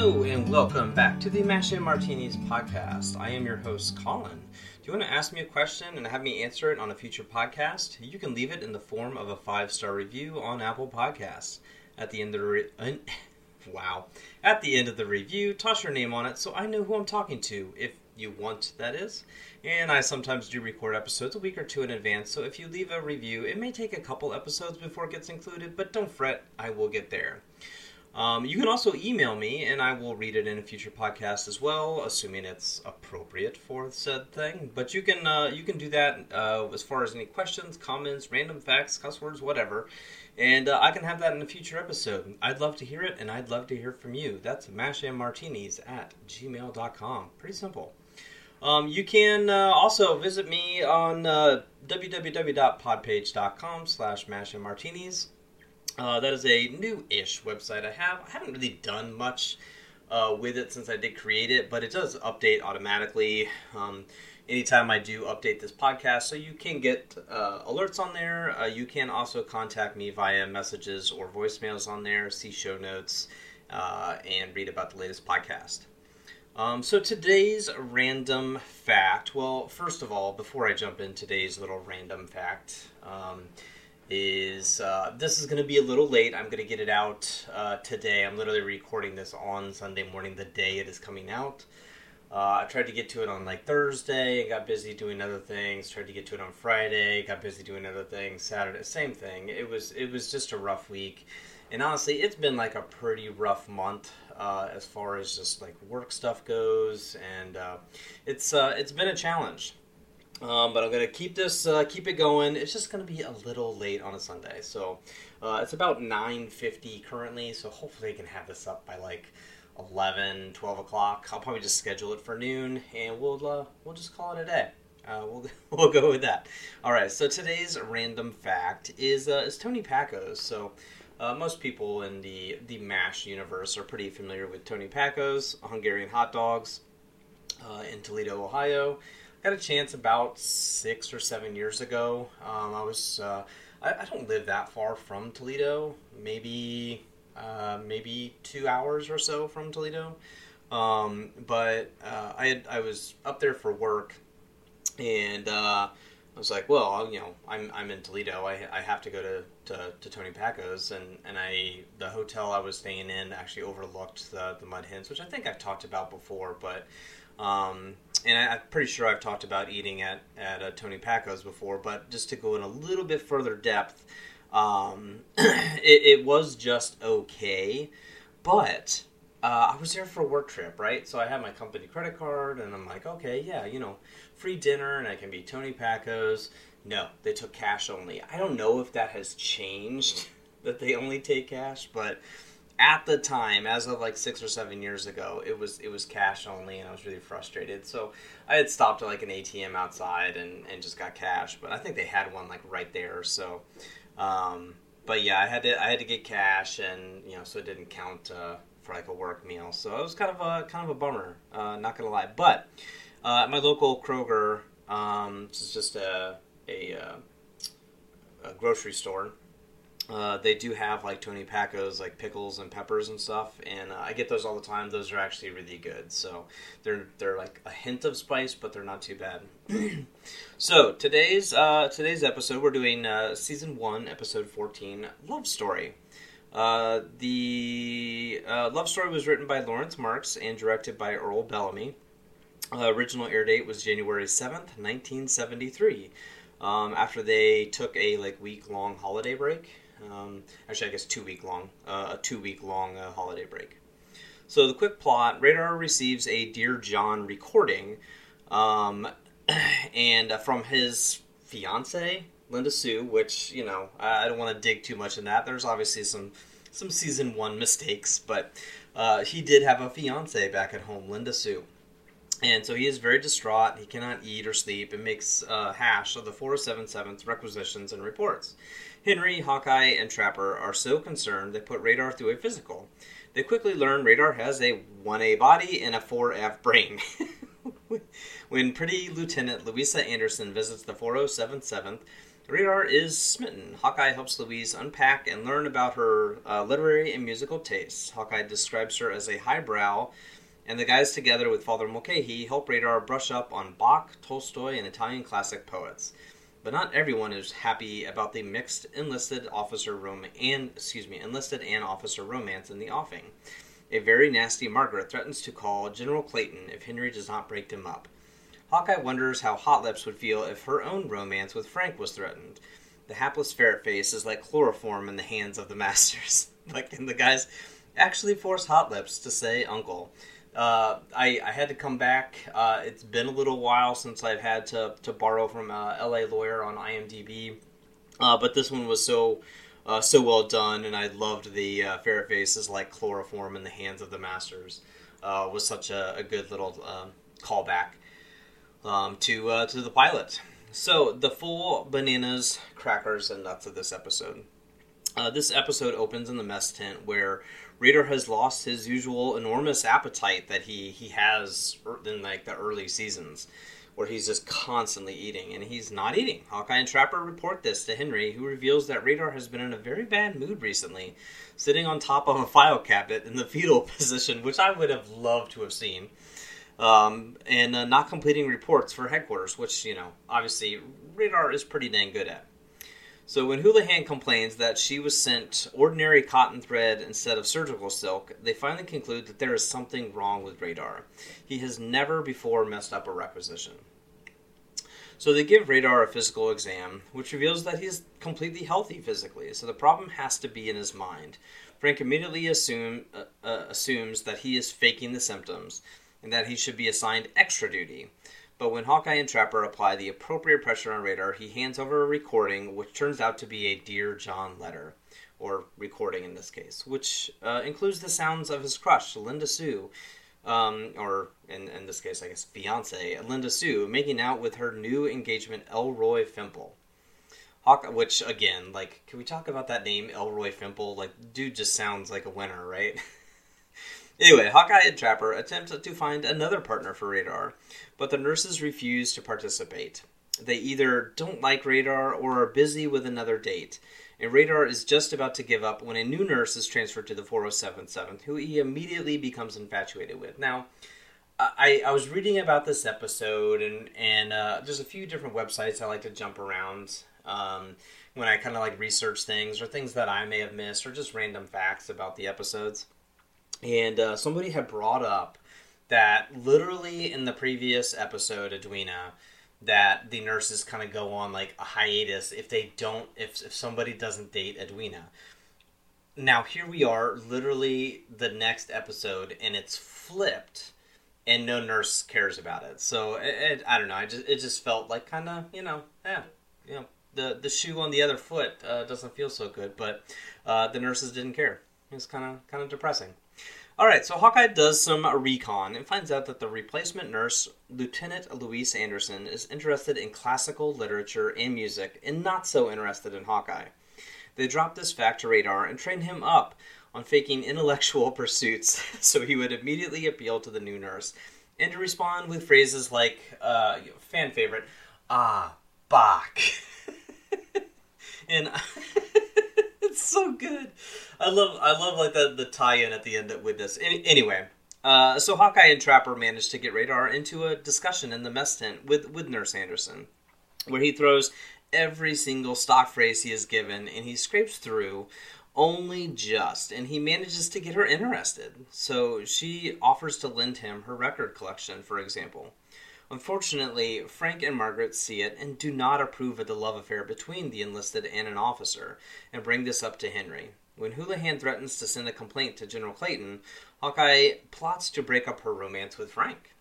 Hello and welcome back to the Mash Martinis podcast. I am your host, Colin. Do you want to ask me a question and have me answer it on a future podcast? You can leave it in the form of a five star review on Apple Podcasts. At the end of the re- wow, at the end of the review, toss your name on it so I know who I'm talking to. If you want, that is. And I sometimes do record episodes a week or two in advance, so if you leave a review, it may take a couple episodes before it gets included, but don't fret, I will get there. Um, you can also email me, and I will read it in a future podcast as well, assuming it's appropriate for said thing. But you can uh, you can do that uh, as far as any questions, comments, random facts, cuss words, whatever, and uh, I can have that in a future episode. I'd love to hear it, and I'd love to hear from you. That's mashandmartinis at gmail.com. Pretty simple. Um, you can uh, also visit me on uh, www.podpage.com slash mashandmartinis. Uh, that is a new-ish website I have. I haven't really done much uh, with it since I did create it, but it does update automatically um, anytime I do update this podcast. So you can get uh, alerts on there. Uh, you can also contact me via messages or voicemails on there, see show notes, uh, and read about the latest podcast. Um, so today's random fact. Well, first of all, before I jump in today's little random fact. Um, is uh, this is going to be a little late. I'm going to get it out uh, today. I'm literally recording this on Sunday morning, the day it is coming out. Uh, I tried to get to it on like Thursday and got busy doing other things. Tried to get to it on Friday, got busy doing other things. Saturday, same thing. It was it was just a rough week, and honestly, it's been like a pretty rough month uh, as far as just like work stuff goes, and uh, it's uh, it's been a challenge. Um, but I'm gonna keep this, uh, keep it going. It's just gonna be a little late on a Sunday, so uh, it's about 9:50 currently. So hopefully I can have this up by like 11, 12 o'clock. I'll probably just schedule it for noon, and we'll uh, we'll just call it a day. Uh, we'll we'll go with that. All right. So today's random fact is uh, is Tony Packo's. So. Uh, most people in the the Mash universe are pretty familiar with Tony Packo's, Hungarian hot dogs, in Toledo, Ohio got a chance about six or seven years ago. Um, I was uh, I, I, don't live that far from Toledo, maybe uh, maybe two hours or so from Toledo. Um, but uh, I had, I was up there for work, and uh, I was like, well, you know, I'm, I'm in Toledo. I, I have to go to, to, to Tony Packo's, and, and I the hotel I was staying in actually overlooked the the Mud Hens, which I think I've talked about before, but. Um, and I, am pretty sure I've talked about eating at at uh, Tony Packo's before, but just to go in a little bit further depth, um, it, it, was just okay, but. Uh, I was there for a work trip, right? So I had my company credit card, and I'm like, okay, yeah, you know, free dinner, and I can be Tony Packo's. No, they took cash only. I don't know if that has changed, that they only take cash, but at the time, as of like six or seven years ago, it was it was cash only, and I was really frustrated. So I had stopped at like an ATM outside and, and just got cash, but I think they had one like right there. So, um, but yeah, I had to I had to get cash, and you know, so it didn't count uh, for like a work meal. So it was kind of a kind of a bummer, uh, not gonna lie. But uh, at my local Kroger, um, is just a a, uh, a grocery store uh, they do have like Tony Packo's, like pickles and peppers and stuff, and uh, I get those all the time. Those are actually really good. So they're they're like a hint of spice, but they're not too bad. so today's uh, today's episode, we're doing uh, season one, episode fourteen, love story. Uh, the love story was written by Laurence Marks and directed by Earl Bellamy. original air date was January seventh, nineteen seventy three. Um, after they took a like week long holiday break um, actually, I guess two week long, uh, a two week long uh, holiday break. So the quick plot: Radar receives a Dear John recording, um, and uh, from his fiance Linda Sue, which you know I don't want to dig too much in that. There's obviously some some season one mistakes, but uh, he did have a fiance back at home, Linda Sue. And so he is very distraught. He cannot eat or sleep and makes uh, hash of the 4077's requisitions and reports. Henry, Hawkeye, and Trapper are so concerned they put Radar through a physical. They quickly learn Radar has a 1A body and a 4F brain. when pretty Lieutenant Louisa Anderson visits the 4077th, Radar is smitten. Hawkeye helps Louise unpack and learn about her uh, literary and musical tastes. Hawkeye describes her as a highbrow, and the guys, together with Father Mulcahy, help Radar brush up on Bach, Tolstoy, and Italian classic poets. But not everyone is happy about the mixed enlisted officer rom- and excuse me enlisted and officer romance in the offing. A very nasty Margaret threatens to call General Clayton if Henry does not break them up. Hawkeye wonders how Hot Lips would feel if her own romance with Frank was threatened. The hapless ferret face is like chloroform in the hands of the masters. like, and the guys actually force Hot Lips to say uncle. Uh, I, I had to come back. Uh, it's been a little while since I've had to, to borrow from a LA lawyer on IMDb, uh, but this one was so uh, so well done, and I loved the uh, ferret faces like chloroform in the hands of the masters. Uh, was such a, a good little um, callback um, to uh, to the pilot. So the full bananas, crackers, and nuts of this episode. Uh, this episode opens in the mess tent where Radar has lost his usual enormous appetite that he he has in like the early seasons, where he's just constantly eating, and he's not eating. Hawkeye and Trapper report this to Henry, who reveals that Radar has been in a very bad mood recently, sitting on top of a file cabinet in the fetal position, which I would have loved to have seen um, and uh, not completing reports for headquarters, which, you know, obviously Radar is pretty dang good at. So when Houlihan complains that she was sent ordinary cotton thread instead of surgical silk, they finally conclude that there is something wrong with Radar. He has never before messed up a requisition. So they give Radar a physical exam, which reveals that he is completely healthy physically. So the problem has to be in his mind. Frank immediately assume, uh, uh, assumes that he is faking the symptoms, and that he should be assigned extra duty. But when Hawkeye and Trapper apply the appropriate pressure on Radar, he hands over a recording, which turns out to be a Dear John letter, or recording in this case, which uh, includes the sounds of his crush, Linda Sue, um, or in, in this case, I guess, fiance, Linda Sue, making out with her new engagement, Elroy Fimple. Hawk, which again, like, can we talk about that name, Elroy Fimple? Like, dude just sounds like a winner, right? Anyway, Hawkeye and Trapper attempt to find another partner for Radar, but the nurses refuse to participate. They either don't like Radar or are busy with another date, and Radar is just about to give up when a new nurse is transferred to the 4077, who he immediately becomes infatuated with. Now, I, I was reading about this episode, and, and uh, there's a few different websites I like to jump around um, when I kind of like research things or things that I may have missed or just random facts about the episodes and uh, somebody had brought up that literally in the previous episode, Edwina, that the nurses kind of go on like a hiatus if they don't, if, if somebody doesn't date Edwina. Now, here we are, literally the next episode, and it's flipped, and no nurse cares about it. So, it, it, I don't know, I just, it just felt like kind of, you know, yeah, you know, the, the shoe on the other foot uh, doesn't feel so good, but uh, the nurses didn't care. It was kind of kind of depressing. All right, so Hawkeye does some recon and finds out that the replacement nurse, Lieutenant Louise Anderson, is interested in classical literature and music and not so interested in Hawkeye. They drop this fact to Radar and train him up on faking intellectual pursuits so he would immediately appeal to the new nurse and to respond with phrases like, uh, fan favorite, ah, Bach. and it's so good. I love I love like the the tie-in at the end with this. Any, anyway, uh, so Hawkeye and Trapper manage to get Radar into a discussion in the mess tent with with Nurse Anderson, where he throws every single stock phrase he is given, and he scrapes through only just, and he manages to get her interested. So she offers to lend him her record collection, for example. Unfortunately, Frank and Margaret see it and do not approve of the love affair between the enlisted and an officer, and bring this up to Henry. When Houlihan threatens to send a complaint to General Clayton, Hawkeye plots to break up her romance with Frank.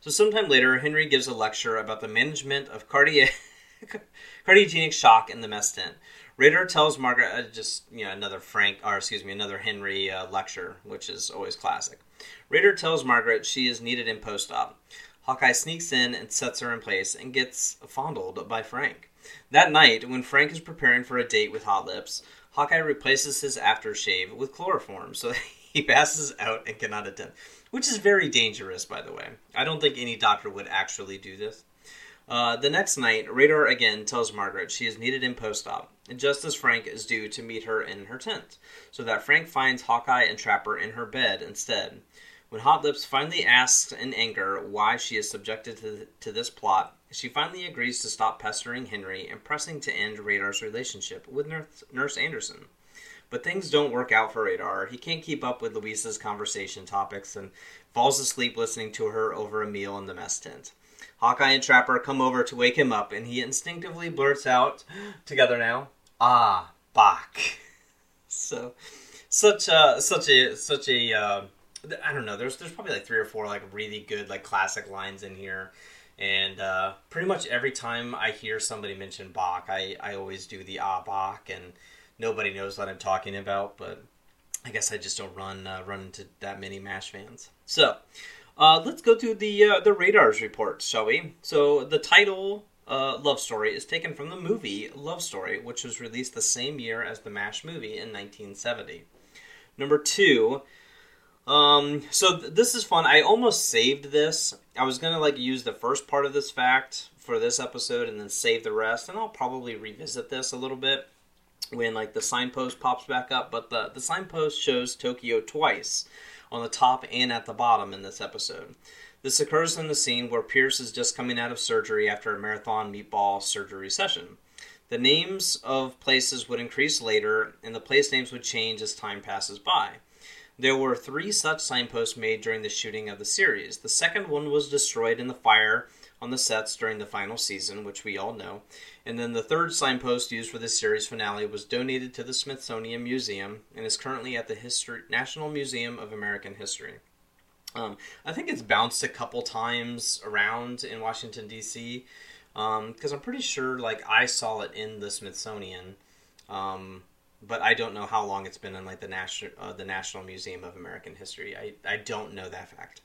So, sometime later, Henry gives a lecture about the management of cardiogenic shock in the mess tent. Radar tells Margaret, uh, just you know, another Frank, or excuse me, another Henry uh, lecture, which is always classic. Radar tells Margaret she is needed in post-op. Hawkeye sneaks in and sets her in place and gets fondled by Frank. That night, when Frank is preparing for a date with Hot Lips, Hawkeye replaces his aftershave with chloroform so he passes out and cannot attend, which is very dangerous, by the way. I don't think any doctor would actually do this. Uh, the next night, Radar again tells Margaret she is needed in post op, just as Frank is due to meet her in her tent, so that Frank finds Hawkeye and Trapper in her bed instead. When Hot Lips finally asks in anger why she is subjected to, to this plot, she finally agrees to stop pestering Henry and pressing to end Radar's relationship with Nurse, Nurse Anderson. But things don't work out for Radar. He can't keep up with Louisa's conversation topics and falls asleep listening to her over a meal in the mess tent. Hawkeye and Trapper come over to wake him up, and he instinctively blurts out, together now, "Ah, Bach." So, such a such a such a uh, I don't know. There's there's probably like three or four like really good like classic lines in here, and uh, pretty much every time I hear somebody mention Bach, I I always do the Ah Bach, and nobody knows what I'm talking about, but I guess I just don't run uh, run into that many Mash fans. So. Uh, let's go to the uh, the radars report, shall we? So the title uh, "Love Story" is taken from the movie Love Story, which was released the same year as the Mash movie in 1970. Number two. Um, so th- this is fun. I almost saved this. I was gonna like use the first part of this fact for this episode and then save the rest, and I'll probably revisit this a little bit when like the signpost pops back up. But the the signpost shows Tokyo twice on the top and at the bottom in this episode. This occurs in the scene where Pierce is just coming out of surgery after a marathon meatball surgery session. The names of places would increase later, and the place names would change as time passes by. There were three such signposts made during the shooting of the series. The second one was destroyed in the fire on the sets during the final season, which we all know. And then the third signpost used for this series finale was donated to the Smithsonian Museum and is currently at the History, National Museum of American History. Um, I think it's bounced a couple times around in Washington D.C. because um, I'm pretty sure like I saw it in the Smithsonian, um, but I don't know how long it's been in like the national uh, the National Museum of American History. I I don't know that fact.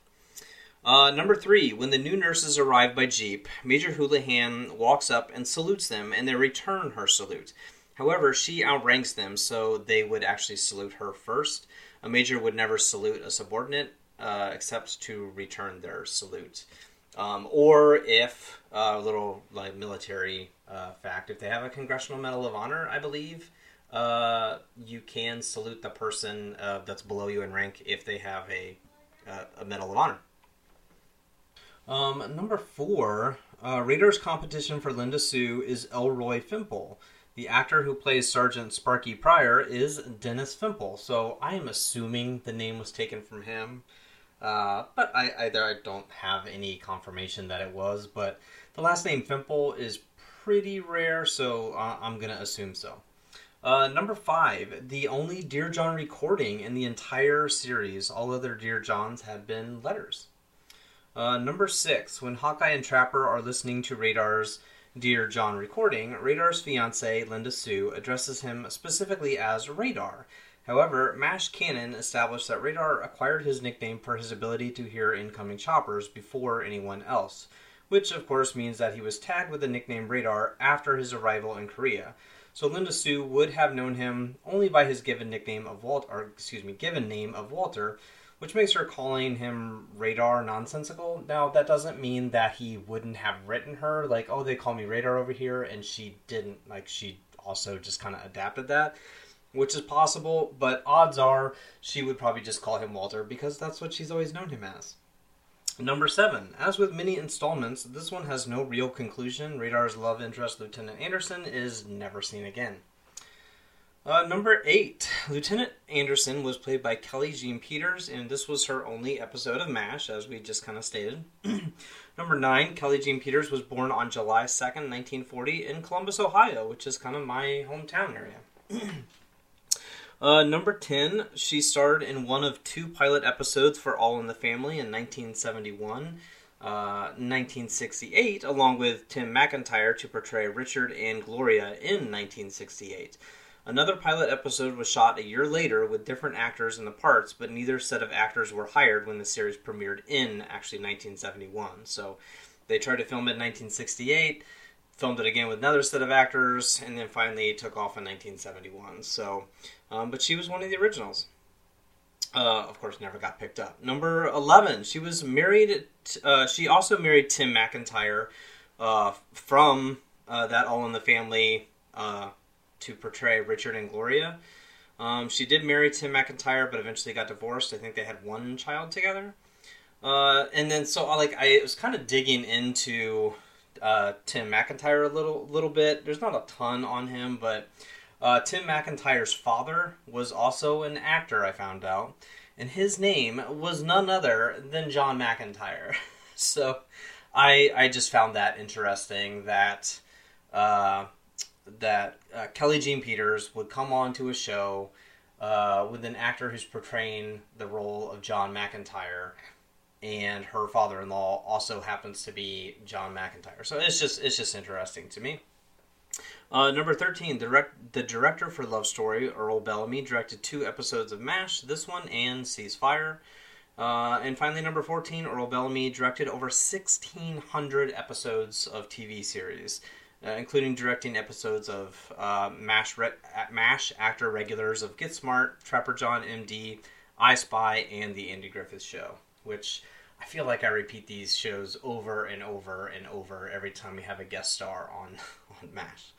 Uh, number three, when the new nurses arrive by jeep, Major Houlihan walks up and salutes them, and they return her salute. However, she outranks them, so they would actually salute her first. A major would never salute a subordinate uh, except to return their salute. Um, or if uh, a little like military uh, fact, if they have a Congressional Medal of Honor, I believe uh, you can salute the person uh, that's below you in rank if they have a a Medal of Honor. Um, number four, uh, Radar's competition for Linda Sue is Elroy Fimple. The actor who plays Sergeant Sparky Pryor is Dennis Fimple, so I am assuming the name was taken from him. Uh, but I, I, I don't have any confirmation that it was. But the last name Fimple is pretty rare, so uh, I'm gonna assume so. Uh, number five, the only Dear John recording in the entire series. All other Dear Johns have been letters. Uh, number six, when Hawkeye and Trapper are listening to Radar's Dear John recording, Radar's fiancee, Linda Sue, addresses him specifically as Radar. However, Mash Canon established that Radar acquired his nickname for his ability to hear incoming choppers before anyone else, which of course means that he was tagged with the nickname Radar after his arrival in Korea. So Linda Sue would have known him only by his given nickname of Walt, or excuse me, given name of Walter, which makes her calling him radar nonsensical. Now, that doesn't mean that he wouldn't have written her, like, oh, they call me radar over here, and she didn't, like, she also just kind of adapted that, which is possible, but odds are she would probably just call him Walter because that's what she's always known him as. Number seven. As with many installments, this one has no real conclusion. Radar's love interest, Lieutenant Anderson, is never seen again. Uh, number eight, Lieutenant Anderson was played by Kelly Jean Peters, and this was her only episode of MASH, as we just kind of stated. number nine, Kelly Jean Peters was born on July 2nd, 1940, in Columbus, Ohio, which is kind of my hometown area. uh, number 10, she starred in one of two pilot episodes for All in the Family in 1971. Uh, 1968, along with Tim McIntire to portray Richard and Gloria in 1968. Another pilot episode was shot a year later with different actors in the parts, but neither set of actors were hired when the series premiered in actually 1971. So they tried to film it in 1968, filmed it again with another set of actors, and then finally took off in 1971. So, um, but she was one of the originals. Uh, of course, never got picked up. Number 11, she was married. Uh, she also married Tim McIntire uh, from uh, that All in the Family uh, to portray Richard and Gloria. Um, she did marry Tim McIntire, but eventually got divorced. I think they had one child together. Uh, and then so like I was kind of digging into uh, Tim McIntire a little little bit. There's not a ton on him, but uh, Tim McIntire's father was also an actor. I found out, and his name was none other than John McIntire. so I I just found that interesting that uh, that uh, Kelly Jean Peters would come on to a show uh, with an actor who's portraying the role of John McIntyre and her father-in-law also happens to be John McIntire. So it's just it's just interesting to me. Uh, number 13, direct, the director for Love Story, Earl Bellamy, directed two episodes of MASH, this one and Ceasefire. Uh, and finally, number 14, Earl Bellamy directed over 1,600 episodes of TV series, uh, including directing episodes of uh, MASH, Re- MASH actor regulars of Get Smart, Trapper John MD, I Spy, and The Andy Griffith Show which I feel like I repeat these shows over and over and over every time we have a guest star on on MASH.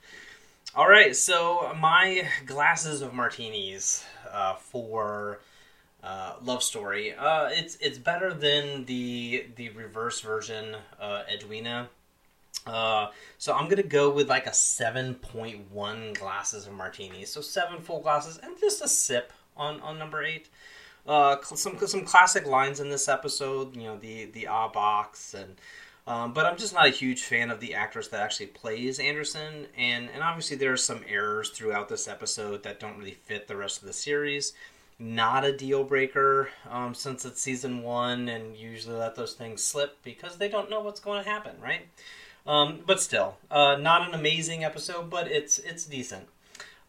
All right, so my glasses of martinis uh, for uh, Love Story. Uh, it's it's better than the the reverse version, uh, Edwina. Uh, so I'm gonna go with like a 7.1 glasses of martinis. So seven full glasses and just a sip on on number eight. Uh, some some classic lines in this episode. You know the the ah Bach and. Um, but I'm just not a huge fan of the actress that actually plays Anderson, and and obviously there are some errors throughout this episode that don't really fit the rest of the series. Not a deal breaker um, since it's season one, and usually let those things slip because they don't know what's going to happen, right? Um, but still, uh, not an amazing episode, but it's it's decent.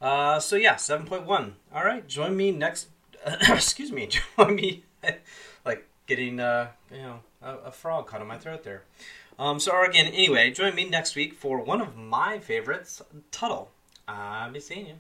Uh, so yeah, seven point one. All right, join me next excuse me, join me, like getting uh, you know a, a, frog caught in my throat there. Um, so again, anyway, join me next week for one of my favorites, Tuttle. I'll be seeing you.